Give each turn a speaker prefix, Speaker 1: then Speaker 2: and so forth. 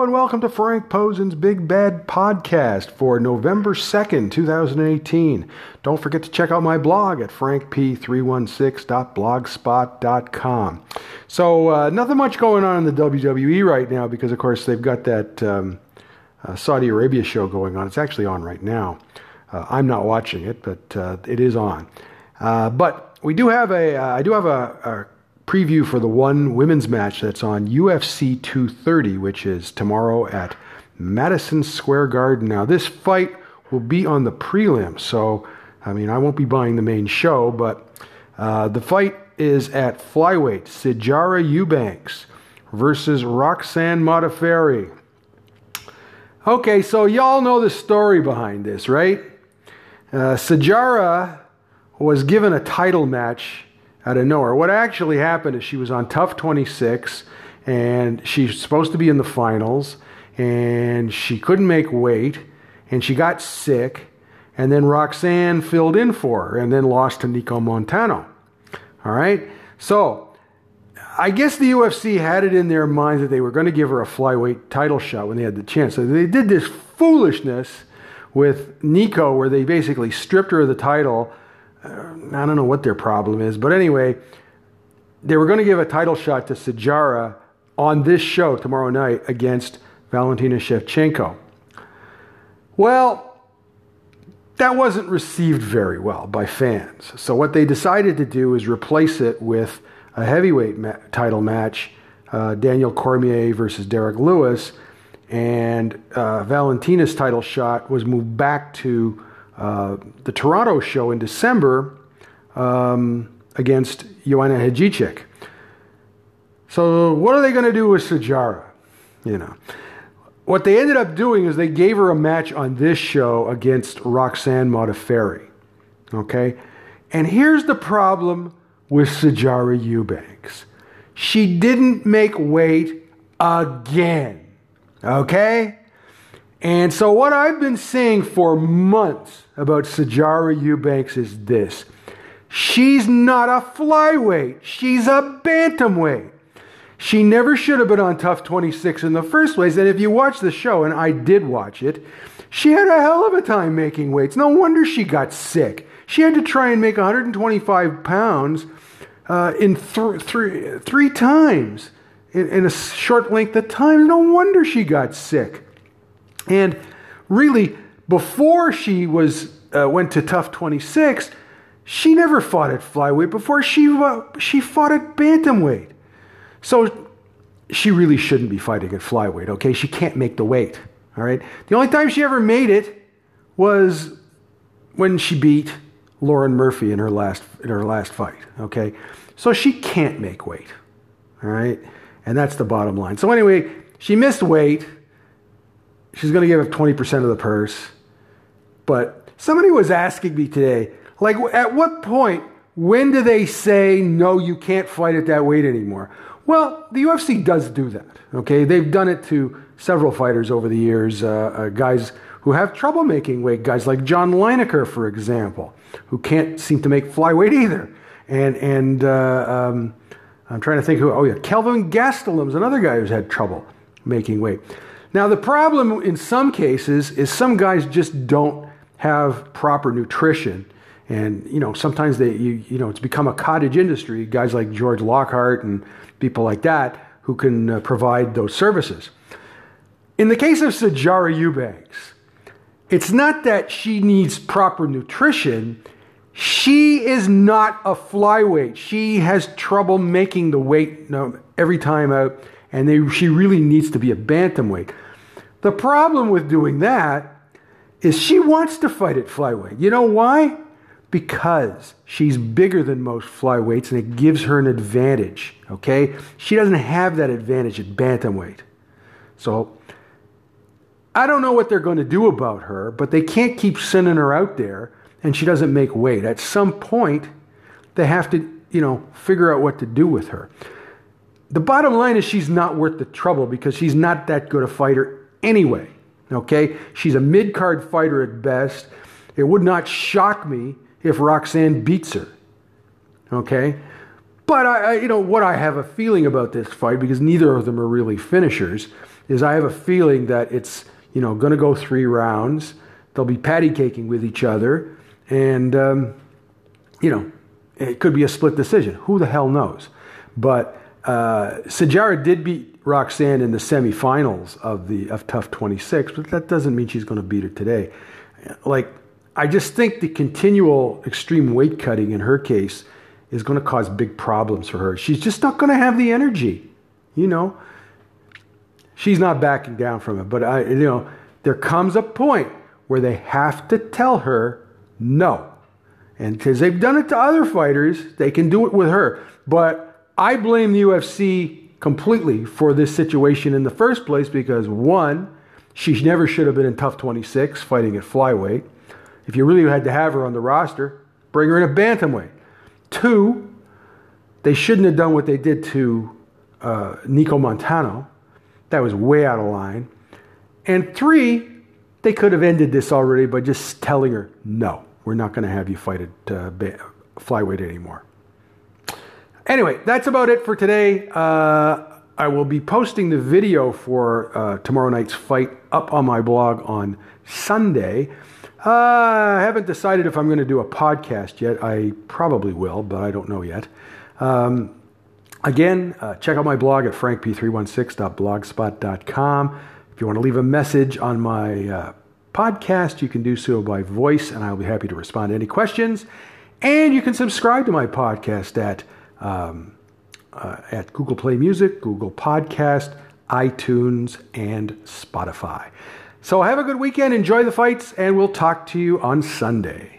Speaker 1: And welcome to Frank Posen's Big Bad Podcast for November 2nd, 2018. Don't forget to check out my blog at frankp316.blogspot.com. So, uh, nothing much going on in the WWE right now because, of course, they've got that um, uh, Saudi Arabia show going on. It's actually on right now. Uh, I'm not watching it, but uh, it is on. Uh, but we do have a, uh, I do have a, a preview for the one women's match that's on UFC 230, which is tomorrow at Madison Square Garden. Now, this fight will be on the prelim, so I mean, I won't be buying the main show, but uh, the fight is at flyweight Sijara Eubanks versus Roxanne Modafferi. Okay, so y'all know the story behind this, right? Uh, Sijara was given a title match out of nowhere. What actually happened is she was on TUF 26 and she's supposed to be in the finals and she couldn't make weight and she got sick and then Roxanne filled in for her and then lost to Nicco Montaño. All right? So, I guess the UFC had it in their minds that they were going to give her a flyweight title shot when they had the chance. So they did this foolishness with Nicco where they basically stripped her of the title I don't know what their problem is, but anyway, they were going to give a title shot to Sijara on this show tomorrow night against Valentina Shevchenko. Well, that wasn't received very well by fans. So what they decided to do is replace it with a heavyweight ma- title match, uh, Daniel Cormier versus Derrick Lewis, and uh, Valentina's title shot was moved back to uh, the Toronto show in December um, against Joanna Jędrzejczyk. So what are they going to do with Sijara? You know, what they ended up doing is they gave her a match on this show against Roxanne Modafferi. Okay, and here's the problem with Sijara Eubanks. She didn't make weight again. Okay? And so, what I've been saying for months about Sijara Eubanks is this she's not a flyweight, she's a bantamweight. She never should have been on TUF 26 in the first place. And if you watch the show, and I did watch it, she had a hell of a time making weights. No wonder she got sick. She had to try and make 125 pounds uh, in th- three, three times in, in a short length of time. No wonder she got sick. And really, before she was uh, went to TUF 26, she never fought at flyweight. Before she uh, she fought at bantamweight, so she really shouldn't be fighting at flyweight. Okay, she can't make the weight. All right. The only time she ever made it was when she beat Lauren Murphy in her last in her last fight. Okay, so she can't make weight. All right, and that's the bottom line. So anyway, she missed weight she's going to give up 20% of the purse. But somebody was asking me today, like, at what point, when do they say, no, you can't fight at that weight anymore? Well, the UFC does do that, okay? They've done it to several fighters over the years, uh, uh, guys who have trouble making weight, guys like John Lineker, for example, who can't seem to make flyweight either. And, and uh, um, I'm trying to think who, oh yeah, Kelvin Gastelum's another guy who's had trouble making weight. Now, the problem in some cases is some guys just don't have proper nutrition. And, you know, sometimes they, you, you know, it's become a cottage industry, guys like George Lockhart and people like that who can uh, provide those services. In the case of Sijara Eubanks, it's not that she needs proper nutrition. She is not a flyweight. She has trouble making the weight every time out and they, she really needs to be a bantamweight. The problem with doing that is she wants to fight at flyweight. You know why? Because she's bigger than most flyweights and it gives her an advantage, okay? She doesn't have that advantage at bantamweight. So I don't know what they're going to do about her, but they can't keep sending her out there and she doesn't make weight. At some point, they have to, you know, figure out what to do with her. The bottom line is she's not worth the trouble because she's not that good a fighter anyway. Okay? She's a mid card fighter at best. It would not shock me if Roxanne beats her. Okay? But I, I, you know what I have a feeling about this fight because neither of them are really finishers is I have a feeling that it's you know going to go three rounds. They'll be patty caking with each other, and um, you know it could be a split decision. Who the hell knows? But uh, Sijara did beat Roxanne in the semifinals of the of TUF 26, but that doesn't mean she's going to beat her today. Like I just think the continual extreme weight cutting in her case is going to cause big problems for her. She's just not going to have the energy, you know. She's not backing down from it, but I, you know, there comes a point where they have to tell her no, and because they've done it to other fighters, they can do it with her. But I blame the UFC completely for this situation in the first place because one, she never should have been in TUF 26 fighting at flyweight. If you really had to have her on the roster, bring her in a bantamweight. Two, they shouldn't have done what they did to uh, Nicco Montano. That was way out of line. And three, they could have ended this already by just telling her, no, we're not going to have you fight at uh, flyweight anymore. Anyway, that's about it for today. Uh, I will be posting the video for uh, tomorrow night's fight up on my blog on Sunday. Uh, I haven't decided if I'm going to do a podcast yet. I probably will, but I don't know yet. Um, again, uh, check out my blog at frankp316.blogspot.com. If you want to leave a message on my uh, podcast, you can do so by voice, and I'll be happy to respond to any questions. And you can subscribe to my podcast at um, uh, at Google Play Music, Google Podcast, iTunes, and Spotify. So have a good weekend, enjoy the fights, and we'll talk to you on Sunday.